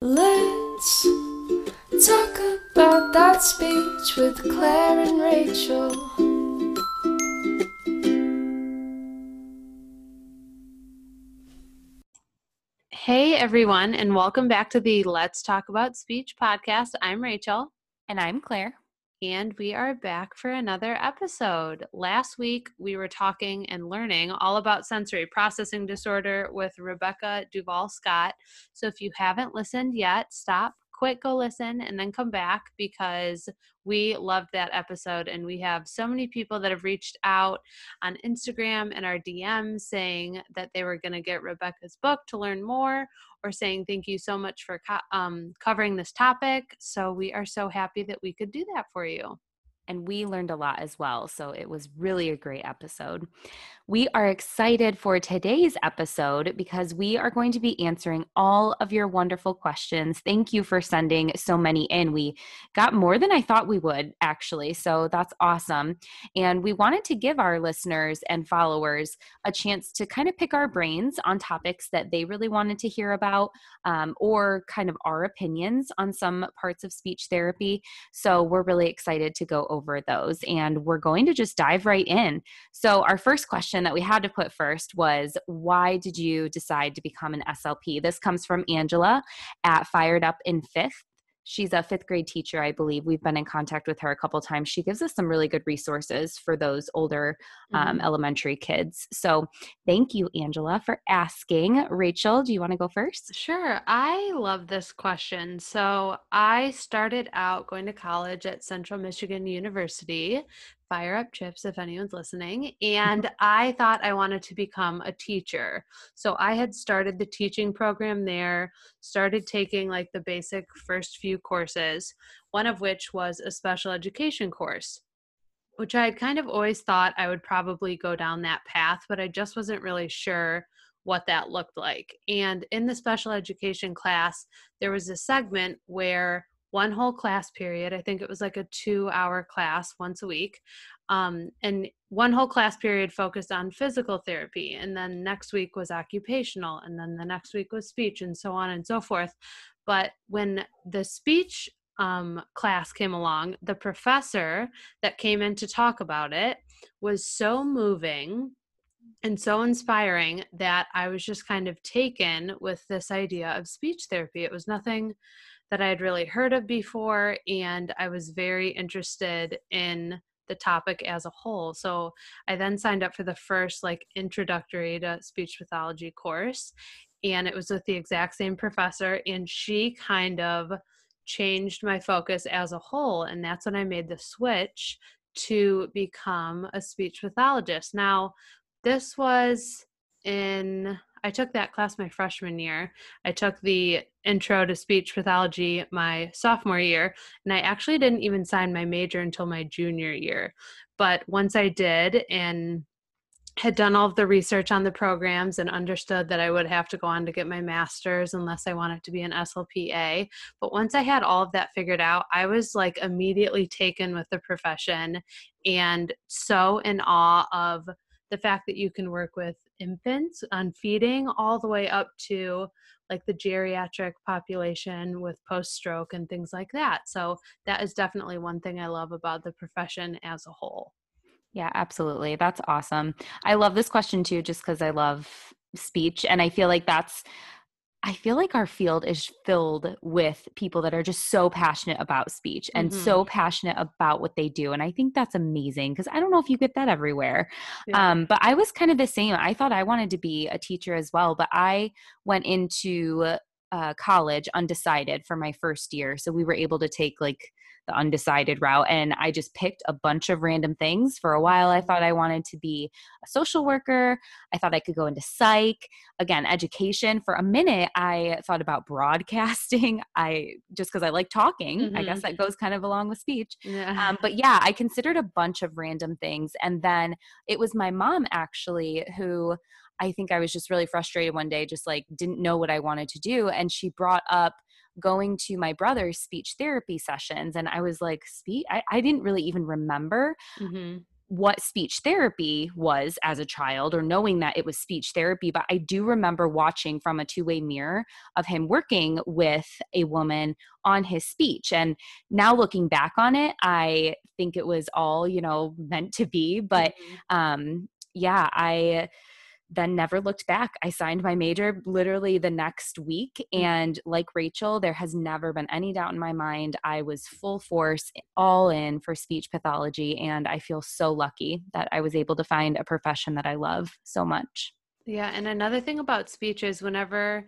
Let's talk about that speech with Claire and Rachel. Hey everyone, and welcome back to the Let's Talk About Speech podcast. I'm Rachel. And I'm Claire. And we are back for another episode. Last week, we were talking and learning all about sensory processing disorder with Rebecca Duval Scott. So if you haven't listened yet, stop, go listen, and then come back because we loved that episode. And we have so many people that have reached out on Instagram and our DMs saying that they were going to get Rebecca's book to learn more or saying thank you so much for co- um, covering this topic. So we are so happy that we could do that for you and we learned a lot as well. So it was really a great episode. We are excited for today's episode because we are going to be answering all of your wonderful questions. Thank you for sending so many in. We got more than I thought we would, actually. So that's awesome. And we wanted to give our listeners and followers a chance to kind of pick our brains on topics that they really wanted to hear about um, or kind of our opinions on some parts of speech therapy. So we're really excited to go over those. And we're going to just dive right in. So, our first question that we had to put first was why did you decide to become an SLP? This comes from Angela at Fired Up in Fifth she's a fifth grade teacher i believe. We've been in contact with her a couple times. She gives us some really good resources for those older um, mm-hmm. elementary kids. So thank you angela for asking. Rachel do you want to go first? Sure. I love this question. So i started out going to college at central michigan university fire up chips if anyone's listening. Mm-hmm. And I thought I wanted to become a teacher. So I had started the teaching program there, started taking like the basic first few courses, one of which was a special education course. Which I had kind of always thought I would probably go down that path, but I just wasn't really sure what that looked like. And in the special education class, there was a segment where one whole class period. I think it was like a two hour class once a week. Um, and one whole class period focused on physical therapy. And then next week was occupational. And then the next week was speech and so on and so forth. But when the speech um, class came along, the professor that came in to talk about it was so moving and so inspiring that I was just kind of taken with this idea of speech therapy. It was nothing that I had really heard of before, and I was very interested in the topic as a whole. So I then signed up for the first like introductory to speech pathology course, and it was with the exact same professor, and she kind of changed my focus as a whole, and that's when I made the switch to become a speech pathologist. Now, this was in I took that class my freshman year. I took the intro to speech pathology my sophomore year, and I actually didn't even sign my major until my junior year. But once I did and had done all of the research on the programs and understood that I would have to go on to get my master's unless I wanted to be an SLPA. But once I had all of that figured out, I was like immediately taken with the profession and so in awe of the fact that you can work with infants on feeding all the way up to like the geriatric population with post stroke and things like that. So that is definitely one thing I love about the profession as a whole. Yeah, absolutely. That's awesome. I love this question too, just because I love speech. And I feel like that's I feel like our field is filled with people that are just so passionate about speech and mm-hmm. so passionate about what they do. And I think that's amazing because I don't know if you get that everywhere. Yeah. Um, but I was kind of the same. I thought I wanted to be a teacher as well, but I went into uh, college undecided for my first year. So we were able to take like the undecided route. And I just picked a bunch of random things. For a while, I thought I wanted to be a social worker. I thought I could go into psych. Again, education. For a minute, I thought about broadcasting. I just because I like talking, mm-hmm. I guess mm-hmm. that goes kind of along with speech. Yeah. Um, but yeah, I considered a bunch of random things. And then it was my mom actually who I think I was just really frustrated one day, just like didn't know what I wanted to do. And she brought up going to my brother's speech therapy sessions. And I was like, speech? I, I didn't really even remember. Mm-hmm what speech therapy was as a child or knowing that it was speech therapy but i do remember watching from a two-way mirror of him working with a woman on his speech and now looking back on it i think it was all you know meant to be but mm-hmm. um yeah i then never looked back. I signed my major literally the next week. Mm. And like Rachel, there has never been any doubt in my mind. I was full force, all in for speech pathology. And I feel so lucky that I was able to find a profession that I love so much. Yeah. And another thing about speech is whenever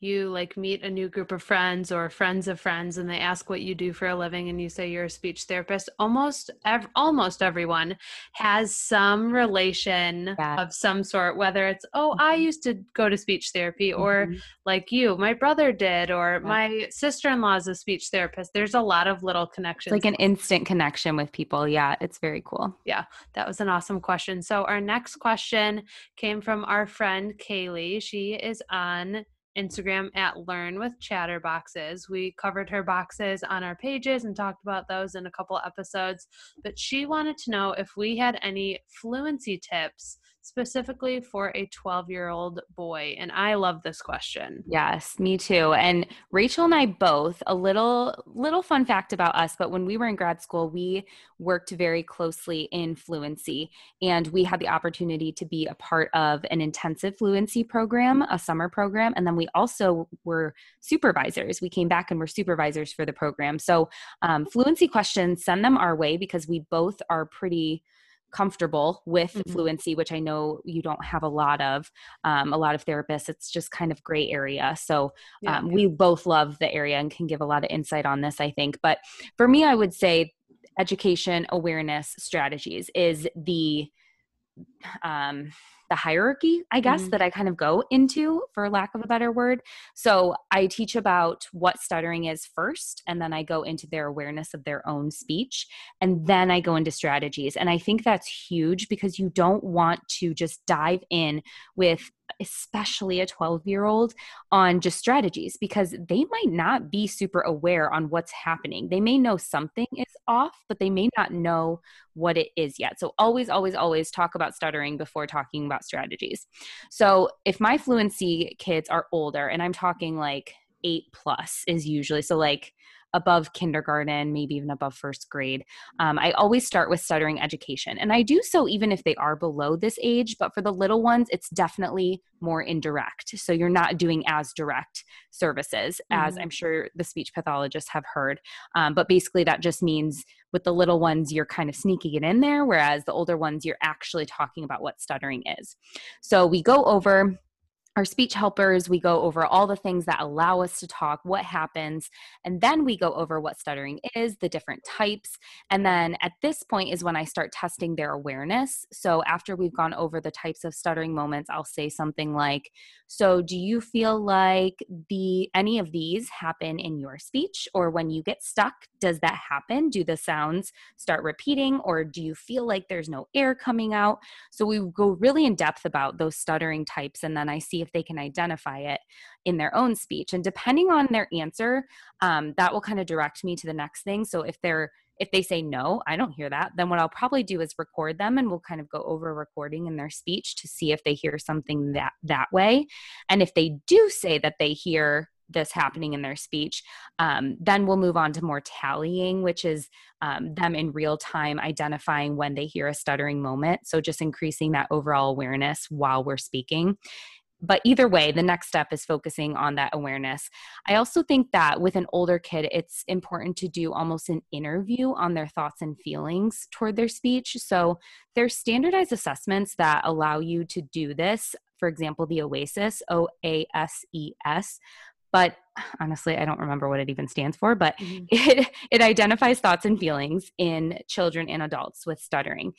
you like meet a new group of friends or friends of friends and they ask what you do for a living and you say you're a speech therapist almost ev- almost everyone has some relation yeah. of some sort whether it's oh mm-hmm. i used to go to speech therapy or mm-hmm. like you my brother did or yeah. my sister-in-law is a speech therapist there's a lot of little connections it's like an instant connection with people yeah it's very cool yeah that was an awesome question so our next question came from our friend kaylee she is on Instagram at Learn with Chatterboxes. We covered her boxes on our pages and talked about those in a couple episodes, but she wanted to know if we had any fluency tips specifically for a 12 year old boy? And I love this question. Yes, me too. And Rachel and I both, a little, little fun fact about us, but when we were in grad school, we worked very closely in fluency and we had the opportunity to be a part of an intensive fluency program, a summer program. And then we also were supervisors. We came back and were supervisors for the program. So, um, fluency questions, send them our way because we both are pretty comfortable with mm-hmm. fluency, which I know you don't have a lot of. Um, a lot of therapists, it's just kind of gray area. So yeah. um, we both love the area and can give a lot of insight on this, I think. But for me, I would say education awareness strategies is the um, the hierarchy, I guess, mm-hmm. that I kind of go into, for lack of a better word. So I teach about what stuttering is first, and then I go into their awareness of their own speech, and then I go into strategies. And I think that's huge because you don't want to just dive in with especially a 12 year old on just strategies because they might not be super aware on what's happening. They may know something is off, but they may not know what it is yet. So always, always, always talk about stuttering before talking about strategies. So if my fluency kids are older and I'm talking like eight plus is usually so like above kindergarten, maybe even above first grade. Um, I always start with stuttering education. And I do so even if they are below this age, but for the little ones, it's definitely more indirect. So you're not doing as direct services as mm-hmm. I'm sure the speech pathologists have heard. Um, but basically, that just means with the little ones, you're kind of sneaking it in there, whereas the older ones, you're actually talking about what stuttering is. So we go over our speech helpers, we go over all the things that allow us to talk, what happens, and then we go over what stuttering is, the different types. And then at this point is when I start testing their awareness. So after we've gone over the types of stuttering moments, I'll say something like, so do you feel like the any of these happen in your speech or when you get stuck, does that happen? Do the sounds start repeating or do you feel like there's no air coming out? So we go really in depth about those stuttering types and then I see if they can identify it in their own speech. And depending on their answer, um, that will kind of direct me to the next thing. So if they're if they say no, I don't hear that, then what I'll probably do is record them and we'll kind of go over recording in their speech to see if they hear something that that way. And if they do say that they hear this happening in their speech, um, then we'll move on to more tallying, which is um, them in real time identifying when they hear a stuttering moment. So just increasing that overall awareness while we're speaking but either way, the next step is focusing on that awareness. I also think that with an older kid, it's important to do almost an interview on their thoughts and feelings toward their speech. So there's standardized assessments that allow you to do this. For example, the OASES, O A S E S, but honestly, I don't remember what it even stands for, but Mhm. it, it identifies thoughts and feelings in children and adults with stuttering.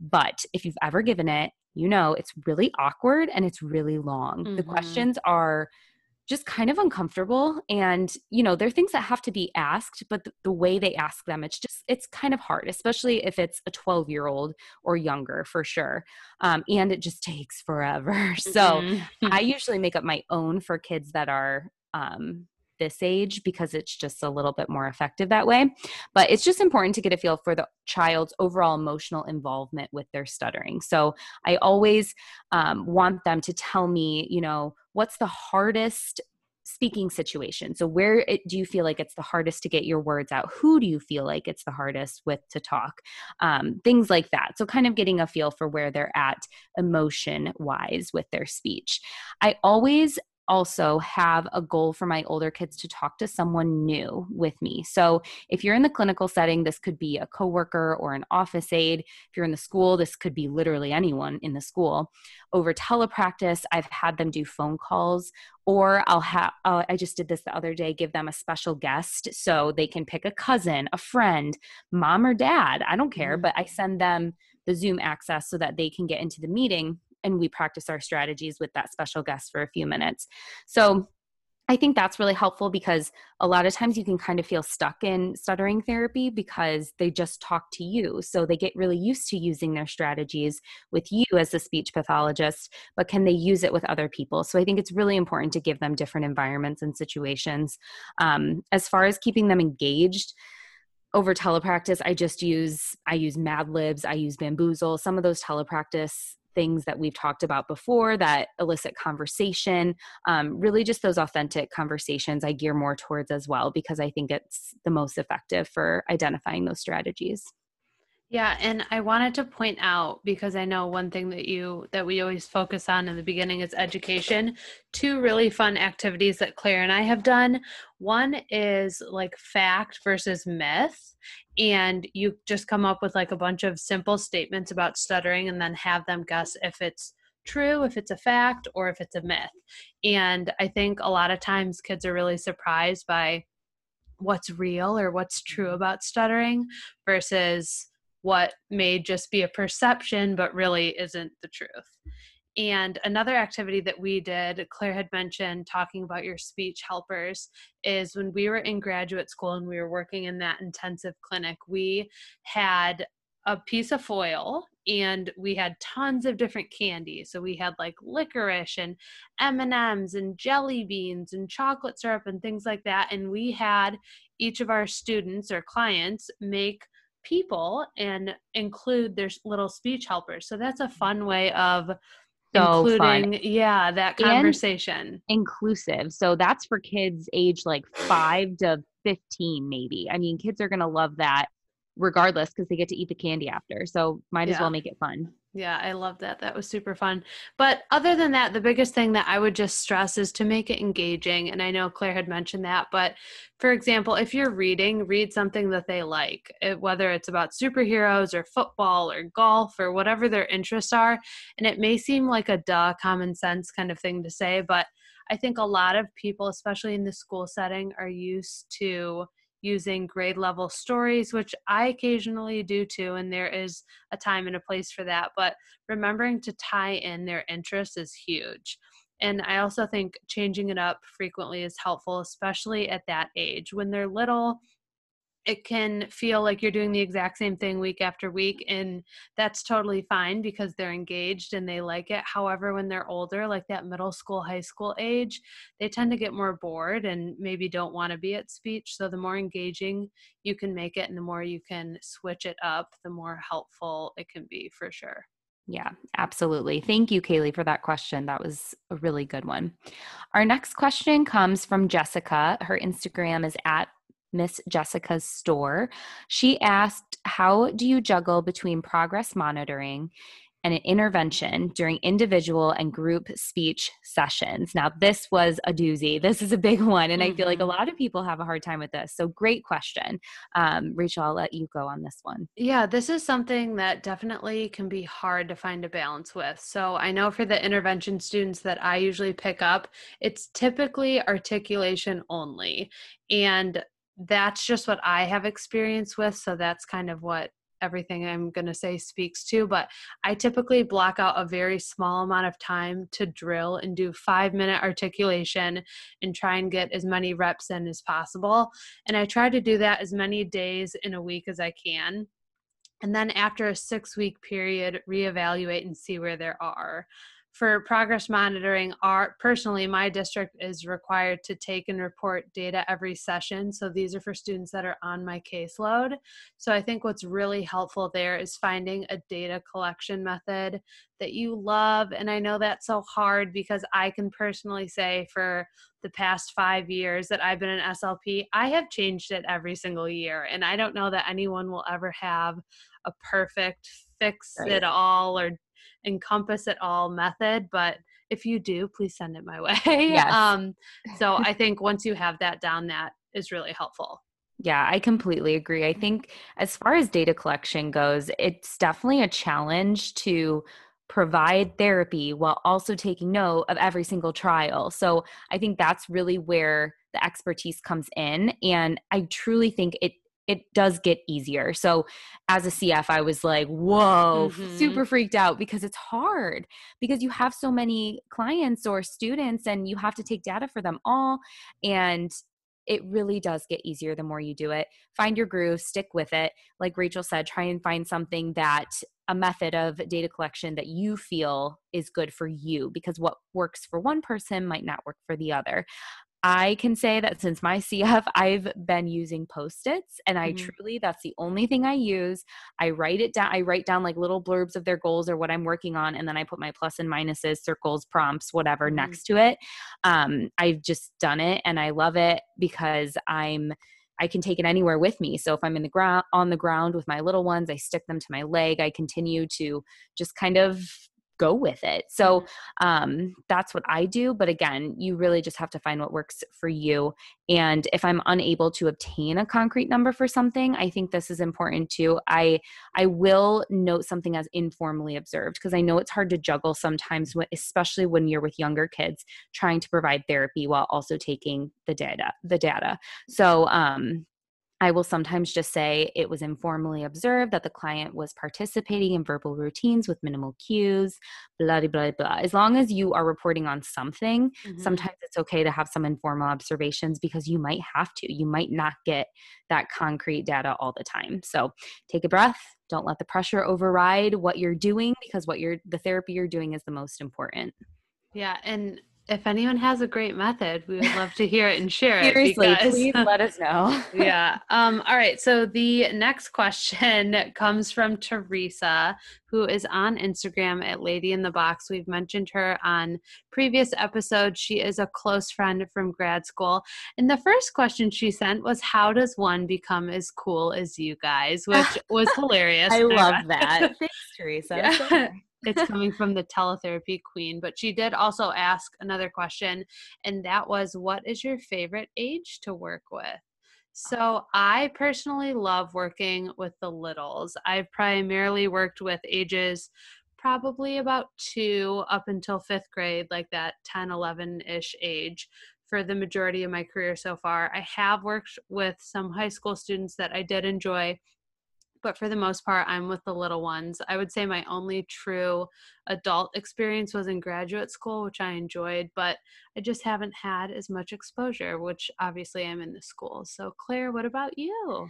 But if you've ever given it, you know it's really awkward and it's really long. The Mhm. questions are just kind of uncomfortable and you know there are things that have to be asked but the, the way they ask them it's just it's kind of hard especially if it's a 12 year old or younger for sure um, and it just takes forever so Mhm. I usually make up my own for kids that are um, this age because it's just a little bit more effective that way. But it's just important to get a feel for the child's overall emotional involvement with their stuttering. So I always um, want them to tell me, you know, what's the hardest speaking situation? So where it, do you feel like it's the hardest to get your words out? Who do you feel like it's the hardest with to talk? Um, things like that. So kind of getting a feel for where they're at emotion wise with their speech. I always also have a goal for my older kids to talk to someone new with me. So, if you're in the clinical setting, this could be a coworker or an office aide. If you're in the school, this could be literally anyone in the school. Over telepractice, I've had them do phone calls or I'll have uh, I just did this the other day, give them a special guest so they can pick a cousin, a friend, mom or dad, I don't care, but I send them the Zoom access so that they can get into the meeting and we practice our strategies with that special guest for a few minutes. So I think that's really helpful because a lot of times you can kind of feel stuck in stuttering therapy because they just talk to you. So they get really used to using their strategies with you as the speech pathologist, but can they use it with other people? So I think it's really important to give them different environments and situations. Um, as far as keeping them engaged, over telepractice i just use i use mad libs i use Baamboozle some of those telepractice things that we've talked about before that elicit conversation um, really just those authentic conversations i gear more towards as well because i think it's the most effective for identifying those strategies Yeah, and I wanted to point out because I know one thing that you that we always focus on in the beginning is education. Two really fun activities that Claire and I have done. One is like fact versus myth, and you just come up with like a bunch of simple statements about stuttering and then have them guess if it's true, if it's a fact, or if it's a myth. And I think a lot of times kids are really surprised by what's real or what's true mm-hmm. about stuttering versus what may just be a perception but really isn't the truth. And another activity that we did, Claire had mentioned talking about your speech helpers, is when we were in graduate school and we were working in that intensive clinic, we had a piece of foil and we had tons of different candy so we had like licorice and m&ms and jelly beans and chocolate syrup and things like that and we had each of our students or clients make people and include their little speech helpers. So that's a fun way of So fun. including yeah that And- conversation. inclusive. So that's for kids age like 5 to 15 maybe. I mean kids are going to love that regardless because they get to eat the candy after. So might as Yeah. well make it fun Yeah, I love that. That was super fun. But other than that, the biggest thing that I would just stress is to make it engaging. And I know Claire had mentioned that, but for example, if you're reading, read something that they like, it, whether it's about superheroes or football or golf or whatever their interests are. And it may seem like a duh, common sense kind of thing to say, but I think a lot of people, especially in the school setting, are used to using grade level stories, which I occasionally do too. And there is a time and a place for that. But remembering to tie in their interests is huge. And I also think changing it up frequently is helpful, especially at that age. When they're little, it can feel like you're doing the exact same thing week after week, and that's totally fine because they're engaged and they like it. However, when they're older, like that middle school, high school age, they tend to get more bored and maybe don't want to be at speech. So, the more engaging you can make it and the more you can switch it up, the more helpful it can be for sure. Yeah, absolutely. Thank you, Kaylee, for that question. That was a really good one. Our next question comes from Jessica. Her Instagram is at Miss Jessica's store. She asked, How do you juggle between progress monitoring and an intervention during individual and group speech sessions. Now, this was a doozy. This is a big one. And mm-hmm. I feel like a mm-hmm. lot of people have a hard time with this. So, great question. Um, Rachel, I'll let you go on this one. Yeah, this is something that definitely can be hard to find a balance with. So, I know for the intervention students that I usually pick up, it's typically articulation only. And that's just what I have experience with. So, that's kind of what everything I'm going to say speaks to, but I typically block out a very small amount of time to drill and do five minute articulation and try and get as many reps in as possible. And I try to do that as many days in a week as I can. And then after a six week period, reevaluate and see where there are for progress monitoring our personally my district is required to take and report data every session. So these are for students that are on my caseload. So i think what's really helpful there is finding a data collection method that you love. And i know that's so hard because i can personally say for the past five years that i've been an slp i have changed it every single year. And i don't know that anyone will ever have a perfect fix right. it all or encompass it all method, but if you do, please send it my way. Yes. um, so I think once you have that down, that is really helpful. Yeah, I completely agree. I think as far as data collection goes, it's definitely a challenge to provide therapy while also taking note of every single trial. So I think that's really where the expertise comes in. And I truly think it it does get easier. So as a CF, I was like, whoa, mm-hmm. super freaked out because it's hard because you have so many clients or students and you have to take data for them all. And it really does get easier the more you do it. Find your groove, stick with it. Like Rachel said, try and find something that a method of data collection that you feel is good for you because what works for one person might not work for the other. I can say that since my CF, I've been using post-its and I mm-hmm. truly that's the only thing I use. I write it down, I write down like little blurbs of their goals or what I'm working on, and then I put my plus and minuses, circles, prompts, whatever mm-hmm. next to it. Um, I've just done it and I love it because I'm I can take it anywhere with me. So if I'm in the ground on the ground with my little ones, I stick them to my leg. I continue to just kind of go with it. So mm-hmm. um, that's what I do. But again, you really just have to find what works for you. And if I'm unable to obtain a concrete number for something, I think this is important too. I I will note something as informally observed because I know it's hard to juggle sometimes, especially when you're with younger kids trying to provide therapy while also taking the data. The data. So um, I will sometimes just say it was informally observed that the client was participating in verbal routines with minimal cues, blah, blah, blah, blah. As long as you are reporting on something, mm-hmm. sometimes it's okay to have some informal observations because you might have to. You might not get that concrete data all the time. So take a breath. Don't let the pressure override what you're doing because what you're, the therapy you're doing is the most important. Yeah. And if anyone has a great method, we would love to hear it and share it. Seriously, because, please let us know. yeah. Um, all right. So the next question comes from Teresa, who is on Instagram at Lady in the Box. We've mentioned her on previous episodes. She is a close friend from grad school. And the first question she sent was, How does one become as cool as you guys? Which was hilarious. I love that. Thanks, Teresa. Yeah it's coming from the teletherapy queen. But she did also ask another question, and that was, What is your favorite age to work with? So, I personally love working with the littles. I've primarily worked with ages probably about two up until fifth grade, like that 10, 11 ish age for the majority of my career so far. I have worked with some high school students that I did enjoy but for the most part, I'm with the little ones. I would say my only true adult experience was in graduate school, which I enjoyed, but I just haven't had as much exposure, which obviously I'm in the school. So, Claire, what about you?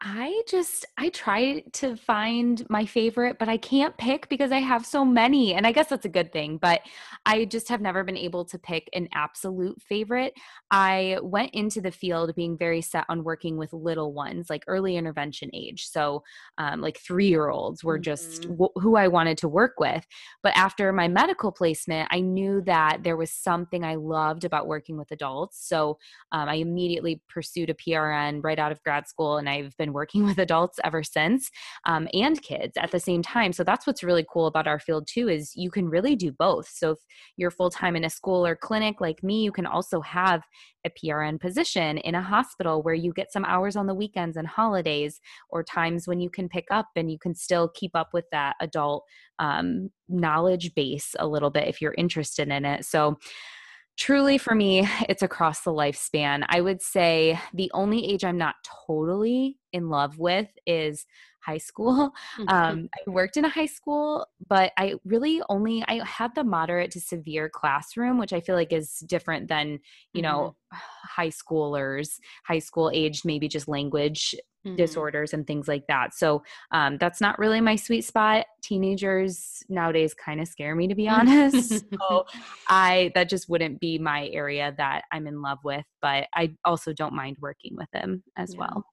I just I try to find my favorite, but I can't pick because I have so many. And I guess that's a good thing, but I just have never been able to pick an absolute favorite. I went into the field being very set on working with little ones, like early intervention age. So, um, like three year olds were just mm-hmm. w- who I wanted to work with. But after my medical placement, I knew that there was something I loved about working with adults. So, um, I immediately pursued a PRN right out of grad school, and I've Been working with adults ever since um, and kids at the same time. So that's what's really cool about our field too is you can really do both. So if you're full time in a school or clinic like me, you can also have a PRN position in a hospital where you get some hours on the weekends and holidays or times when you can pick up and you can still keep up with that adult um, knowledge base a little bit if you're interested in it. So truly for me it's across the lifespan i would say the only age i'm not totally in love with is high school mm-hmm. um, i worked in a high school but i really only i had the moderate to severe classroom which i feel like is different than you know mm-hmm. high schoolers high school aged maybe just language mm-hmm. disorders and things like that. So um, that's not really my sweet spot. Teenagers nowadays kind of scare me, to be honest. so I that just wouldn't be my area that I'm in love with. But I also don't mind working with them as yeah. well.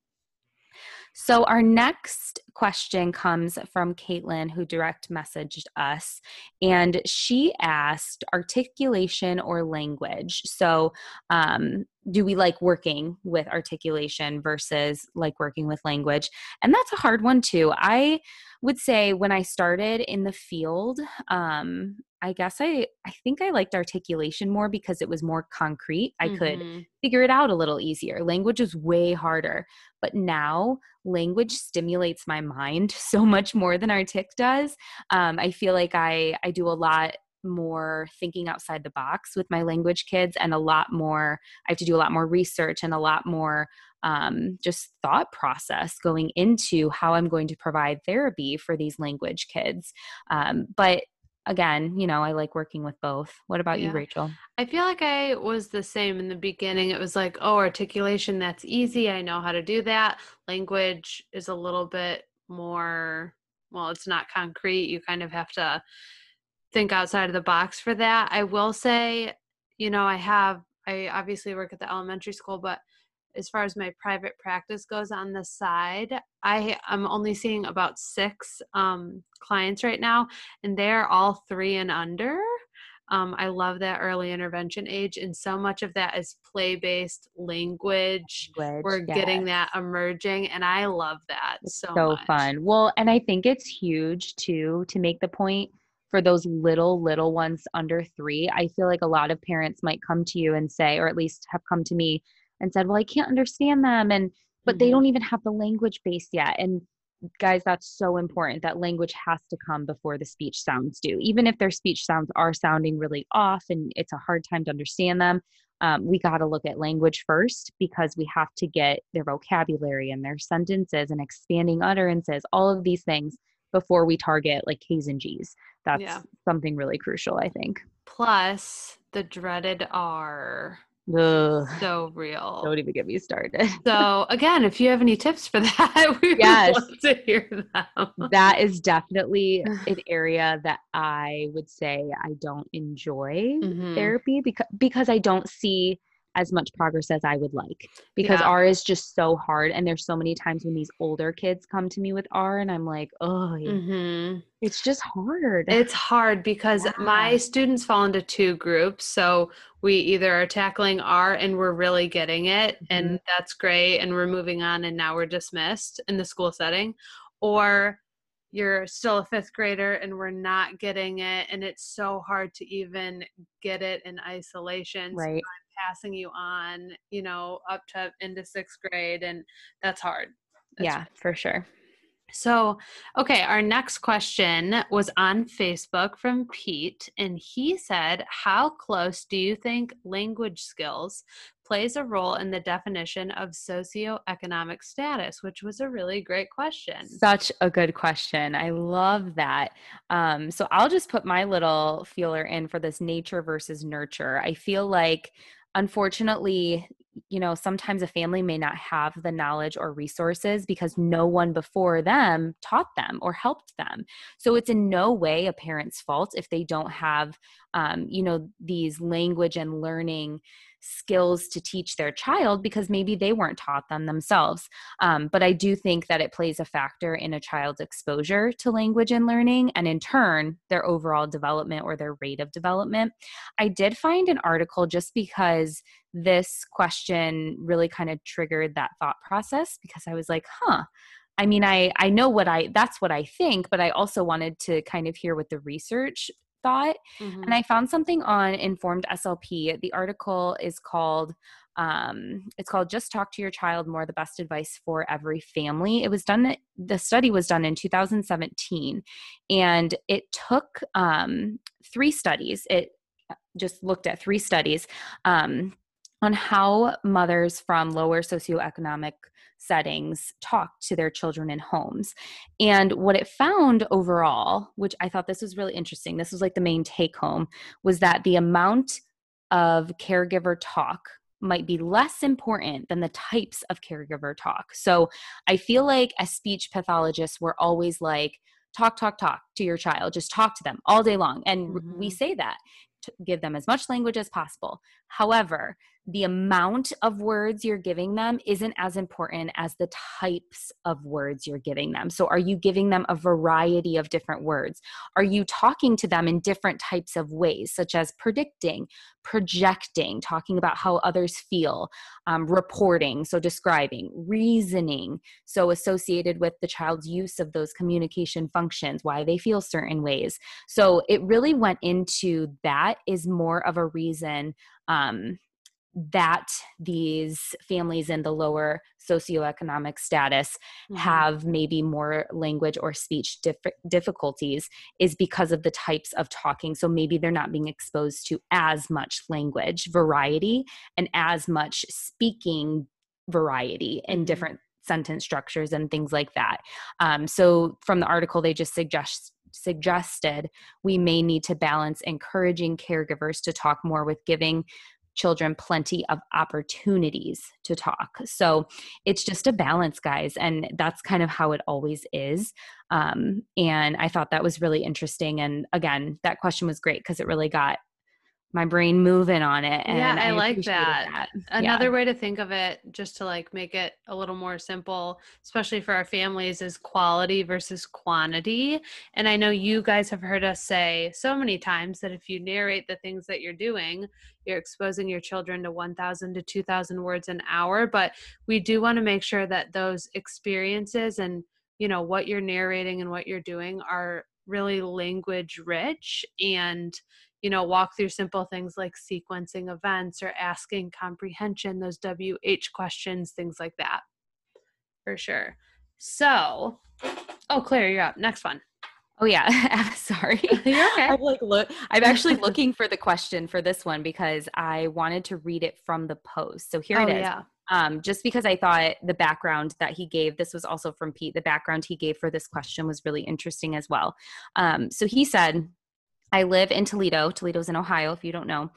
So, our next question comes from Caitlin, who direct messaged us, and she asked articulation or language. So, um, do we like working with articulation versus like working with language? And that's a hard one, too. I would say when I started in the field, um, I guess I I think I liked articulation more because it was more concrete. I mm-hmm. could figure it out a little easier. Language is way harder. But now language stimulates my mind so much more than our artic does. Um, I feel like I I do a lot more thinking outside the box with my language kids and a lot more i have to do a lot more research and a lot more um, just thought process going into how i'm going to provide therapy for these language kids um, but again, you know, I like working with both. What about yeah. you, Rachel? I feel like I was the same in the beginning. It was like, oh, articulation, that's easy. I know how to do that. Language is a little bit more, well, it's not concrete. You kind of have to think outside of the box for that. I will say, you know, I have, I obviously work at the elementary school, but as far as my private practice goes on the side i am only seeing about six um, clients right now and they're all three and under um, i love that early intervention age and so much of that is play based language. language. we're yes. getting that emerging and i love that so, so much. fun well and i think it's huge too to make the point for those little little ones under three i feel like a lot of parents might come to you and say or at least have come to me and said, well, I can't understand them. And, but mm-hmm. they don't even have the language base yet. And guys, that's so important that language has to come before the speech sounds do. Even if their speech sounds are sounding really off and it's a hard time to understand them, um, we got to look at language first because we have to get their vocabulary and their sentences and expanding utterances, all of these things before we target like K's and G's. That's yeah. something really crucial, I think. Plus the dreaded R. Ugh, so real. Don't even get me started. so again, if you have any tips for that, we yes. would love to hear them. That is definitely an area that I would say I don't enjoy mm-hmm. therapy because because I don't see as much progress as I would like because yeah. R is just so hard. And there's so many times when these older kids come to me with R and I'm like, oh, mm-hmm. it's just hard. It's hard because yeah. my students fall into two groups. So we either are tackling R and we're really getting it, mm-hmm. and that's great, and we're moving on, and now we're dismissed in the school setting, or you're still a fifth grader and we're not getting it and it's so hard to even get it in isolation right so passing you on, you know, up to into sixth grade, and that's hard. That's yeah, for sure. So, okay, our next question was on Facebook from Pete, and he said, How close do you think language skills plays a role in the definition of socioeconomic status? Which was a really great question. Such a good question. I love that. Um, so, I'll just put my little feeler in for this nature versus nurture. I feel like unfortunately, you know, sometimes a family may not have the knowledge or resources because no one before them taught them or helped them. So it's in no way a parent's fault if they don't have, um, you know, these language and learning skills to teach their child because maybe they weren't taught them themselves. Um, but I do think that it plays a factor in a child's exposure to language and learning, and in turn, their overall development or their rate of development. I did find an article just because this question really kind of triggered that thought process because I was like, huh. I mean, I I know what I that's what I think, but I also wanted to kind of hear what the research thought. Mm-hmm. And I found something on Informed SLP. The article is called um, it's called just talk to your child more the best advice for every family it was done the study was done in 2017 and it took um, three studies it uh, just looked at three studies um, on how mothers from lower socioeconomic settings talk to their children in homes. And what it found overall, which I thought this was really interesting, this was like the main take home, was that the amount of caregiver talk might be less important than the types of caregiver talk. So I feel like as speech pathologists, we're always like, talk, talk, talk to your child, just talk to them all day long. And mm-hmm. we say that to give them as much language as possible. However, the amount of words you're giving them isn't as important as the types of words you're giving them. So, are you giving them a variety of different words? Are you talking to them in different types of ways, such as predicting, projecting, talking about how others feel, um, reporting, so describing, reasoning, so associated with the child's use of those communication functions, why they feel certain ways. So, it really went into that is more of a reason. Um, that these families in the lower socioeconomic status mm-hmm. have maybe more language or speech dif- difficulties is because of the types of talking. So maybe they're not being exposed to as much language variety and as much speaking variety in mm-hmm. different sentence structures and things like that. Um, so from the article, they just suggest suggested we may need to balance encouraging caregivers to talk more with giving children plenty of opportunities to talk. So it's just a balance, guys. And that's kind of how it always is. Um, and I thought that was really interesting. And again, that question was great because it really got my brain moving on it. And yeah, I, I like that. that. Another yeah. way to think of it, just to like make it a little more simple, especially for our families, is quality versus quantity. And I know you guys have heard us say so many times that if you narrate the things that you're doing, you're exposing your children to 1,000 to 2,000 words an hour. But we do want to make sure that those experiences and you know what you're narrating and what you're doing are really language rich and you know, walk through simple things like sequencing events or asking comprehension, those WH questions, things like that. For sure. So, oh, Claire, you're up. Next one. Oh yeah, sorry. You're okay. I'm like look. I'm actually looking for the question for this one because I wanted to read it from the post. So here oh, it is. Yeah. Um, just because I thought the background that he gave, this was also from Pete. The background he gave for this question was really interesting as well. Um, so he said, I live in Toledo. Toledo's in Ohio, if you don't know.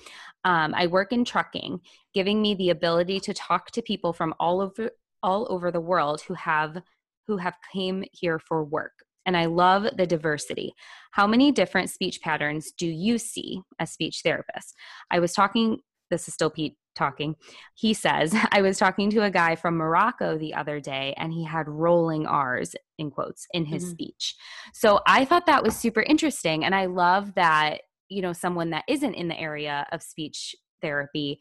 Um, I work in trucking, giving me the ability to talk to people from all over all over the world who have who have came here for work. And I love the diversity. How many different speech patterns do you see as speech therapists? I was talking. This is still Pete talking. He says, I was talking to a guy from Morocco the other day and he had rolling R's in quotes in his mm-hmm. speech. So I thought that was super interesting. And I love that, you know, someone that isn't in the area of speech therapy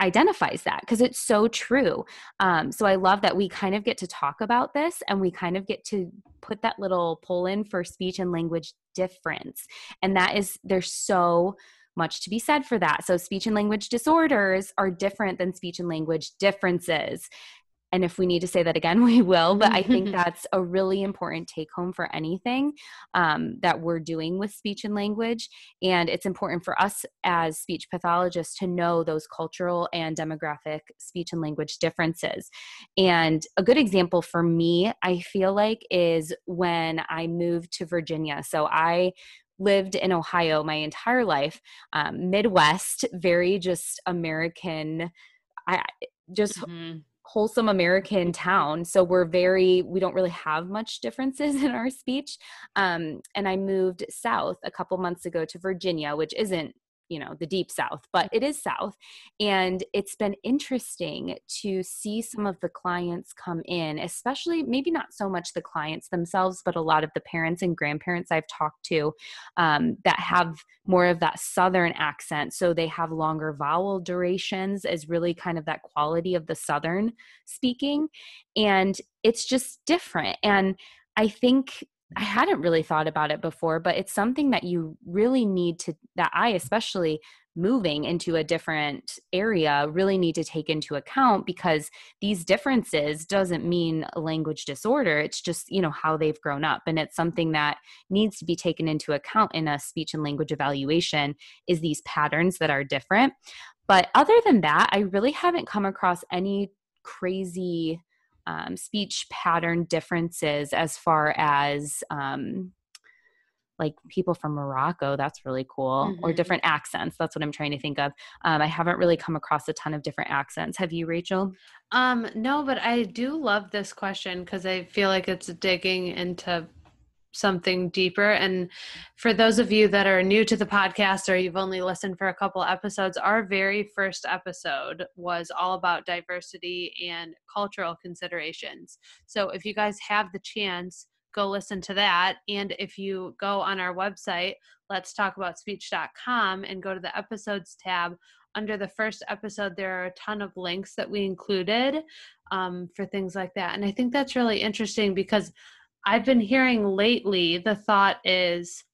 identifies that because it's so true. Um, so I love that we kind of get to talk about this and we kind of get to put that little pull in for speech and language difference. And that is, there's so much to be said for that. So, speech and language disorders are different than speech and language differences. And if we need to say that again, we will. But I think that's a really important take home for anything um, that we're doing with speech and language. And it's important for us as speech pathologists to know those cultural and demographic speech and language differences. And a good example for me, I feel like, is when I moved to Virginia. So I lived in Ohio my entire life, um, Midwest, very just American, I just mm-hmm. wholesome American town. So we're very, we don't really have much differences in our speech. Um, and I moved south a couple months ago to Virginia, which isn't you know the deep south but it is south. And it's been interesting to see some of the clients come in especially maybe not so much the clients themselves but a lot of the parents and grandparents i've talked to um, that have more of that southern accent. So they have longer vowel durations as really kind of that quality of the southern speaking. And it's just different. And i think I hadn't really thought about it before, but it's something that you really need to, that I especially moving into a different area really need to take into account because these differences doesn't mean a language disorder it's just you know how they've grown up and it's something that needs to be taken into account in a speech and language evaluation is these patterns that are different. But other than that i really haven't come across any crazy um, speech pattern differences as far as um, like people from Morocco. That's really cool. Mm-hmm. Or different accents. That's what I'm trying to think of. Um, I haven't really come across a ton of different accents. Have you, Rachel? Um, no, but I do love this question because I feel like it's digging into something deeper. And for those of you that are new to the podcast or you've only listened for a couple episodes, our very first episode was all about diversity and cultural considerations. So if you guys have the chance, go listen to that. And if you go on our website, let's talk about speech.com and go to the episodes tab, under the first episode, there are a ton of links that we included um, for things like that. And I think that's really interesting because I've been hearing lately the thought is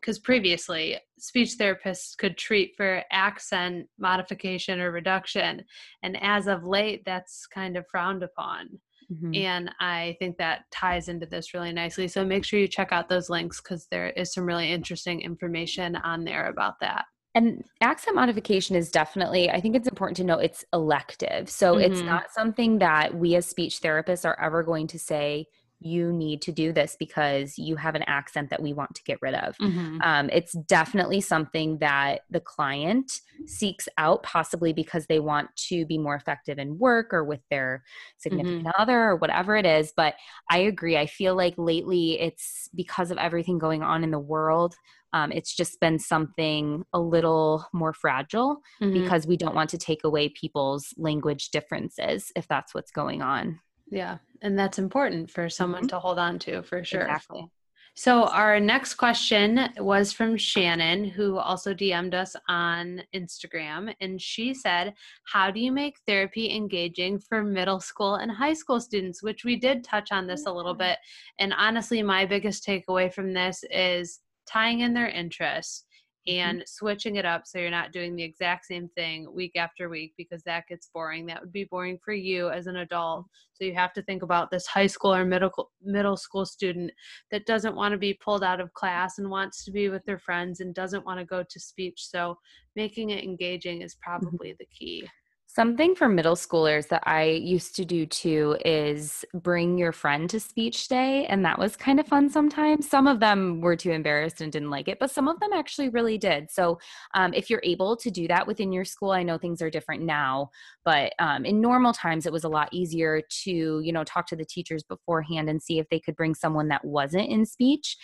because previously speech therapists could treat for accent modification or reduction. And as of late, that's kind of frowned upon. Mm-hmm. And I think that ties into this really nicely. So make sure you check out those links because there is some really interesting information on there about that. And accent modification is definitely, I think it's important to know it's elective. So mm-hmm. it's not something that we as speech therapists are ever going to say, you need to do this because you have an accent that we want to get rid of. Mm-hmm. Um, it's definitely something that the client seeks out, possibly because they want to be more effective in work or with their significant mm-hmm. other or whatever it is. But I agree. I feel like lately it's because of everything going on in the world. Um, it's just been something a little more fragile mm-hmm. because we don't want to take away people's language differences if that's what's going on. Yeah. And that's important for someone mm-hmm. to hold on to for sure. Exactly. So, our next question was from Shannon, who also DM'd us on Instagram. And she said, How do you make therapy engaging for middle school and high school students? Which we did touch on this a little bit. And honestly, my biggest takeaway from this is tying in their interests. And mm-hmm. switching it up so you're not doing the exact same thing week after week because that gets boring. That would be boring for you as an adult. So you have to think about this high school or middle middle school student that doesn't want to be pulled out of class and wants to be with their friends and doesn't want to go to speech. So making it engaging is mm-hmm. probably the key. Something for middle schoolers that I used to do too is bring your friend to speech day. And that was kind of fun sometimes. Some of them were too embarrassed and didn't like it, but some of them actually really did. So um, if you're able to do that within your school, I know things are different now, but um, in normal times, it was a lot easier to, you know, talk to the teachers beforehand and see if they could bring someone that wasn't in speech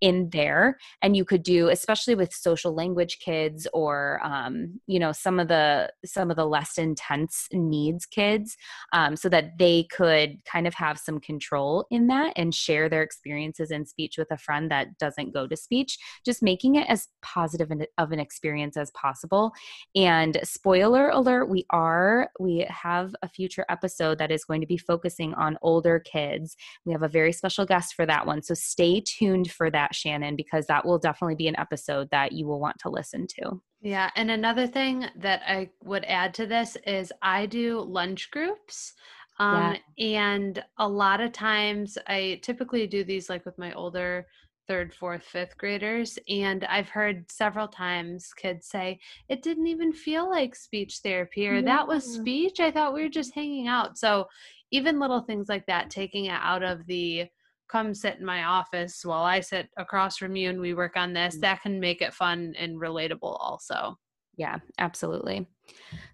in there and you could do especially with social language kids or um, you know some of the some of the less intense needs kids um, so that they could kind of have some control in that and share their experiences in speech with a friend that doesn't go to speech just making it as positive of an experience as possible. And spoiler alert we are we have a future episode that is going to be focusing on older kids. We have a very special guest for that one so stay tuned for that that, Shannon, because that will definitely be an episode that you will want to listen to. Yeah. And another thing that I would add to this is I do lunch groups. Um, yeah. And a lot of times I typically do these like with my older third, fourth, fifth graders. And I've heard several times kids say, it didn't even feel like speech therapy or yeah. that was speech. I thought we were just hanging out. So even little things like that, taking it out of the come sit in my office while I sit across from you and we work on this, mm. that can make it fun and relatable also. Yeah, absolutely.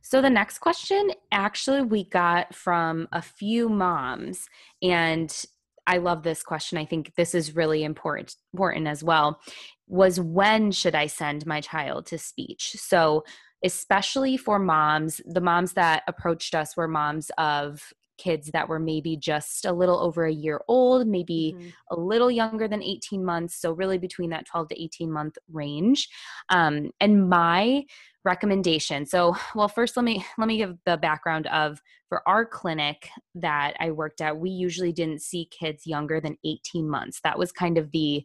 So the next question actually we got from a few moms and I love this question. I think this is really important important as well. Was when should I send my child to speech? So especially for moms, the moms that approached us were moms of kids that were maybe just a little over a year old, maybe mm-hmm. a little younger than 18 months. So, really between that 12 to 18 month range. Um, and my recommendation so well first let me let me give the background of for our clinic that i worked at we usually didn't see kids younger than 18 months that was kind of the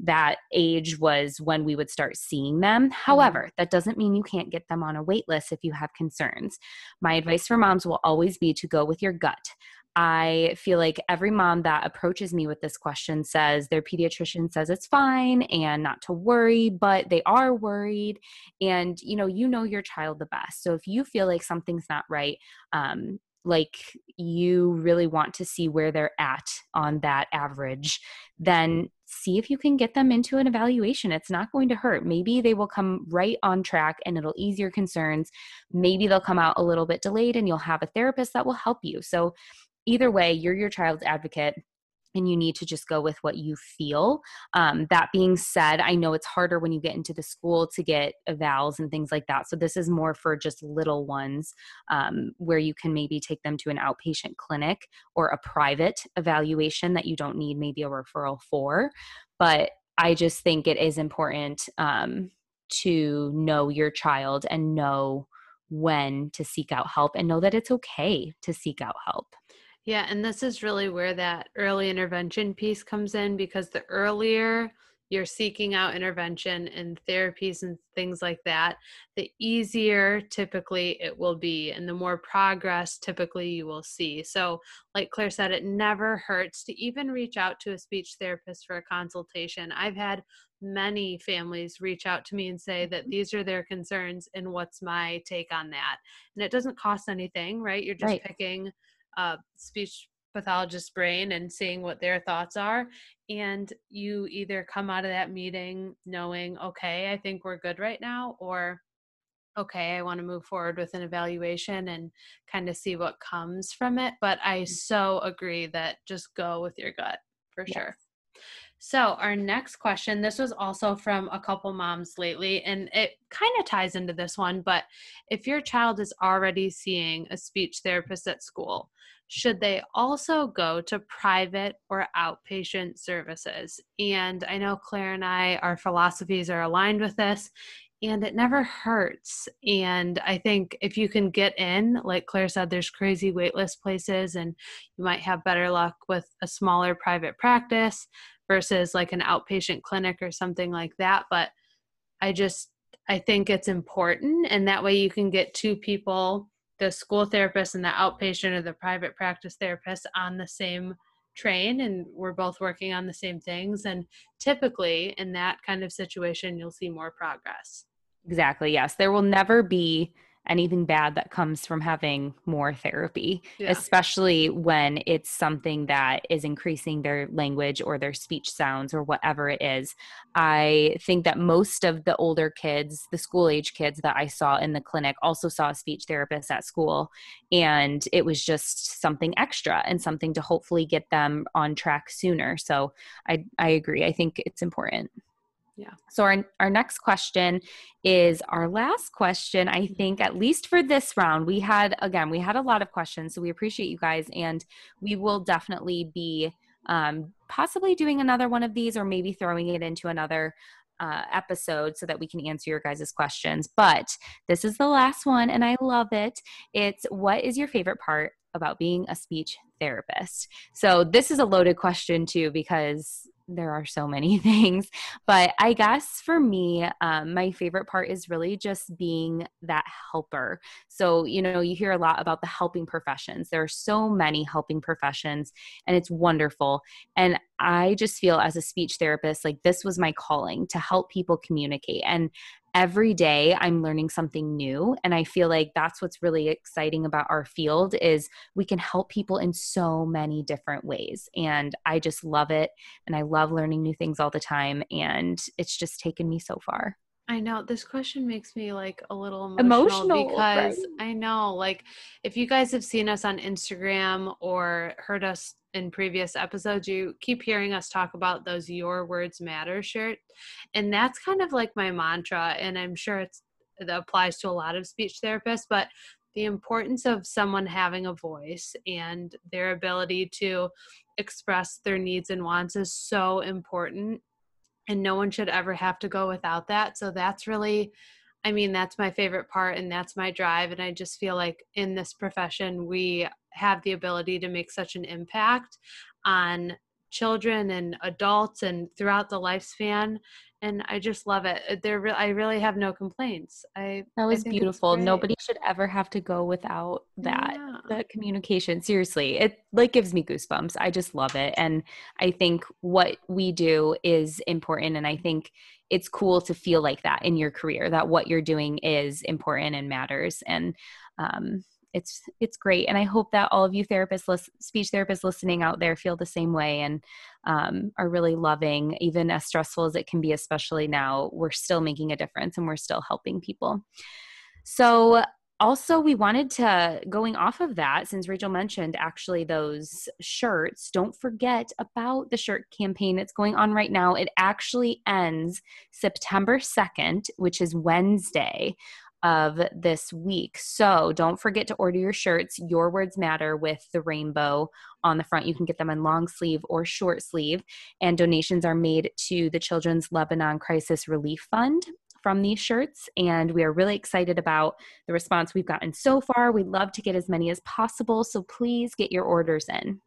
that age was when we would start seeing them. Mm-hmm. However, that doesn't mean you can't get them on a wait list if you have concerns. My advice for moms will always be to go with your gut. I feel like every mom that approaches me with this question says their pediatrician says it's fine and not to worry, but they are worried. And you know, you know your child the best. So if you feel like something's not right, um, like you really want to see where they're at on that average, then see if you can get them into an evaluation. It's not going to hurt. Maybe they will come right on track and it'll ease your concerns. Maybe they'll come out a little bit delayed and you'll have a therapist that will help you. So, either way, you're your child's advocate and you need to just go with what you feel. Um, that being said, I know it's harder when you get into the school to get evals and things like that. So this is more for just little ones um, where you can maybe take them to an outpatient clinic or a private evaluation that you don't need maybe a referral for. But I just think it is important um, to know your child and know when to seek out help and know that it's okay to seek out help. Yeah, and this is really where that early intervention piece comes in because the earlier you're seeking out intervention and therapies and things like that, the easier typically it will be and the more progress typically you will see. So, like Claire said, it never hurts to even reach out to a speech therapist for a consultation. I've had many families reach out to me and say that mm-hmm. these are their concerns and what's my take on that. And it doesn't cost anything, right? You're just right. picking uh, speech pathologist's brain and seeing what their thoughts are. And you either come out of that meeting knowing, okay, I think we're good right now, or okay, I want to move forward with an evaluation and kind of see what comes from it. But I mm. so agree that just go with your gut for yes. sure. So, our next question this was also from a couple moms lately, and it kind of ties into this one. But if your child is already seeing a speech therapist at school, should they also go to private or outpatient services? And I know Claire and I, our philosophies are aligned with this, and it never hurts. And I think if you can get in, like Claire said, there's crazy waitlist places, and you might have better luck with a smaller private practice versus like an outpatient clinic or something like that. But I just, I think it's important. And that way you can get two people, the school therapist and the outpatient or the private practice therapist on the same train and we're both working on the same things. And typically in that kind of situation, you'll see more progress. Exactly. Yes. There will never be anything bad that comes from having more therapy, yeah. especially when it's something that is increasing their language or their speech sounds or whatever it is. I think that most of the older kids, the school age kids that I saw in the clinic, also saw a speech therapist at school. And it was just something extra and something to hopefully get them on track sooner. So I, I agree. I think it's important. Yeah. So our our next question is our last question. I think at least for this round, we had again we had a lot of questions, so we appreciate you guys, and we will definitely be um, possibly doing another one of these, or maybe throwing it into another uh, episode so that we can answer your guys' questions. But this is the last one, and I love it. It's what is your favorite part about being a speech therapist? So this is a loaded question too because there are so many things but i guess for me um, my favorite part is really just being that helper. So you know you hear a lot about the helping professions. There are so many helping professions and it's wonderful. And i just feel as a speech therapist like this was my calling to help people communicate. And every day i'm learning something new and i feel like that's what's really exciting about our field is we can help people in so many different ways and i just love it and i love learning new things all the time and it's just taken me so far I know this question makes me like a little emotional, emotional because right? I know like if you guys have seen us on Instagram or heard us in previous episodes, you keep hearing us talk about those Your Words Matter shirt. And that's kind of like my mantra. And I'm sure it's it applies to a lot of speech therapists, but the importance of someone having a voice and their ability to express their needs and wants is so important and no one should ever have to go without that. So that's really i mean that's my favorite part and that's my drive. And i just feel like in this profession we have the ability to make such an impact on children and adults and throughout the lifespan and I just love it. Uh, there, re- I really have no complaints. I that was I beautiful. Nobody should ever have to go without that. Yeah. The communication, seriously, it like gives me goosebumps. I just love it, and I think what we do is important, and I think it's cool to feel like that in your career. That what you're doing is important and matters, and um, it's it's great. And i hope that all of you therapists speech therapists listening out there feel the same way and um, are really loving even as stressful as it can be especially now we're still making a difference and we're still helping people. So also we wanted to going off of that since rachel mentioned actually those shirts don't forget about the shirt campaign that's going on right now. It actually ends september 2nd which is wednesday of this week. So don't forget to order your shirts, Your Words Matter, with the rainbow on the front. You can get them in long sleeve or short sleeve. And donations are made to the Children's Lebanon Crisis Relief Fund from these shirts. And we are really excited about the response we've gotten so far. We'd love to get as many as possible. So please get your orders in.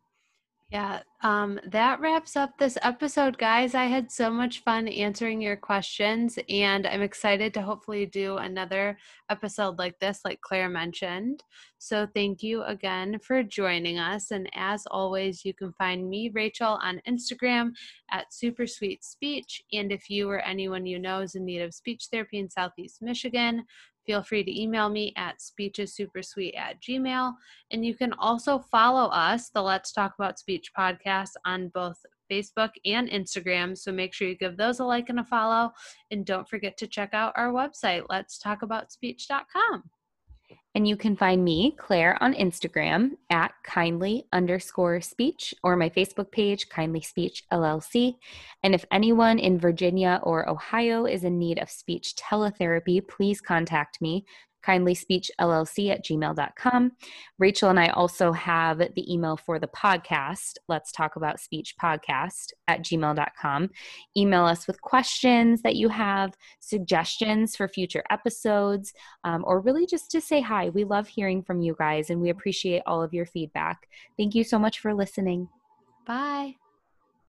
Yeah, um, that wraps up this episode, guys. I had so much fun answering your questions, and I'm excited to hopefully do another episode like this, like Claire mentioned. So, thank you again for joining us. And as always, you can find me, Rachel, on Instagram at Super Sweet Speech. And if you or anyone you know is in need of speech therapy in Southeast Michigan, feel free to email me at speechessupersweet at gmail. And you can also follow us, the Let's Talk About Speech podcast, on both Facebook and Instagram. So make sure you give those a like and a follow. And don't forget to check out our website, let's talk about speech.com. And you can find me, Claire, on Instagram at kindly underscore speech or my Facebook page, Kindly Speech LLC. And if anyone in Virginia or Ohio is in need of speech teletherapy, please contact me kindlyspeechllc at gmail.com. Rachel and I also have the email for the podcast, Let's Talk About Speech podcast at gmail.com. Email us with questions that you have, suggestions for future episodes, um, or really just to say hi. We love hearing from you guys and we appreciate all of your feedback. Thank you so much for listening. Bye.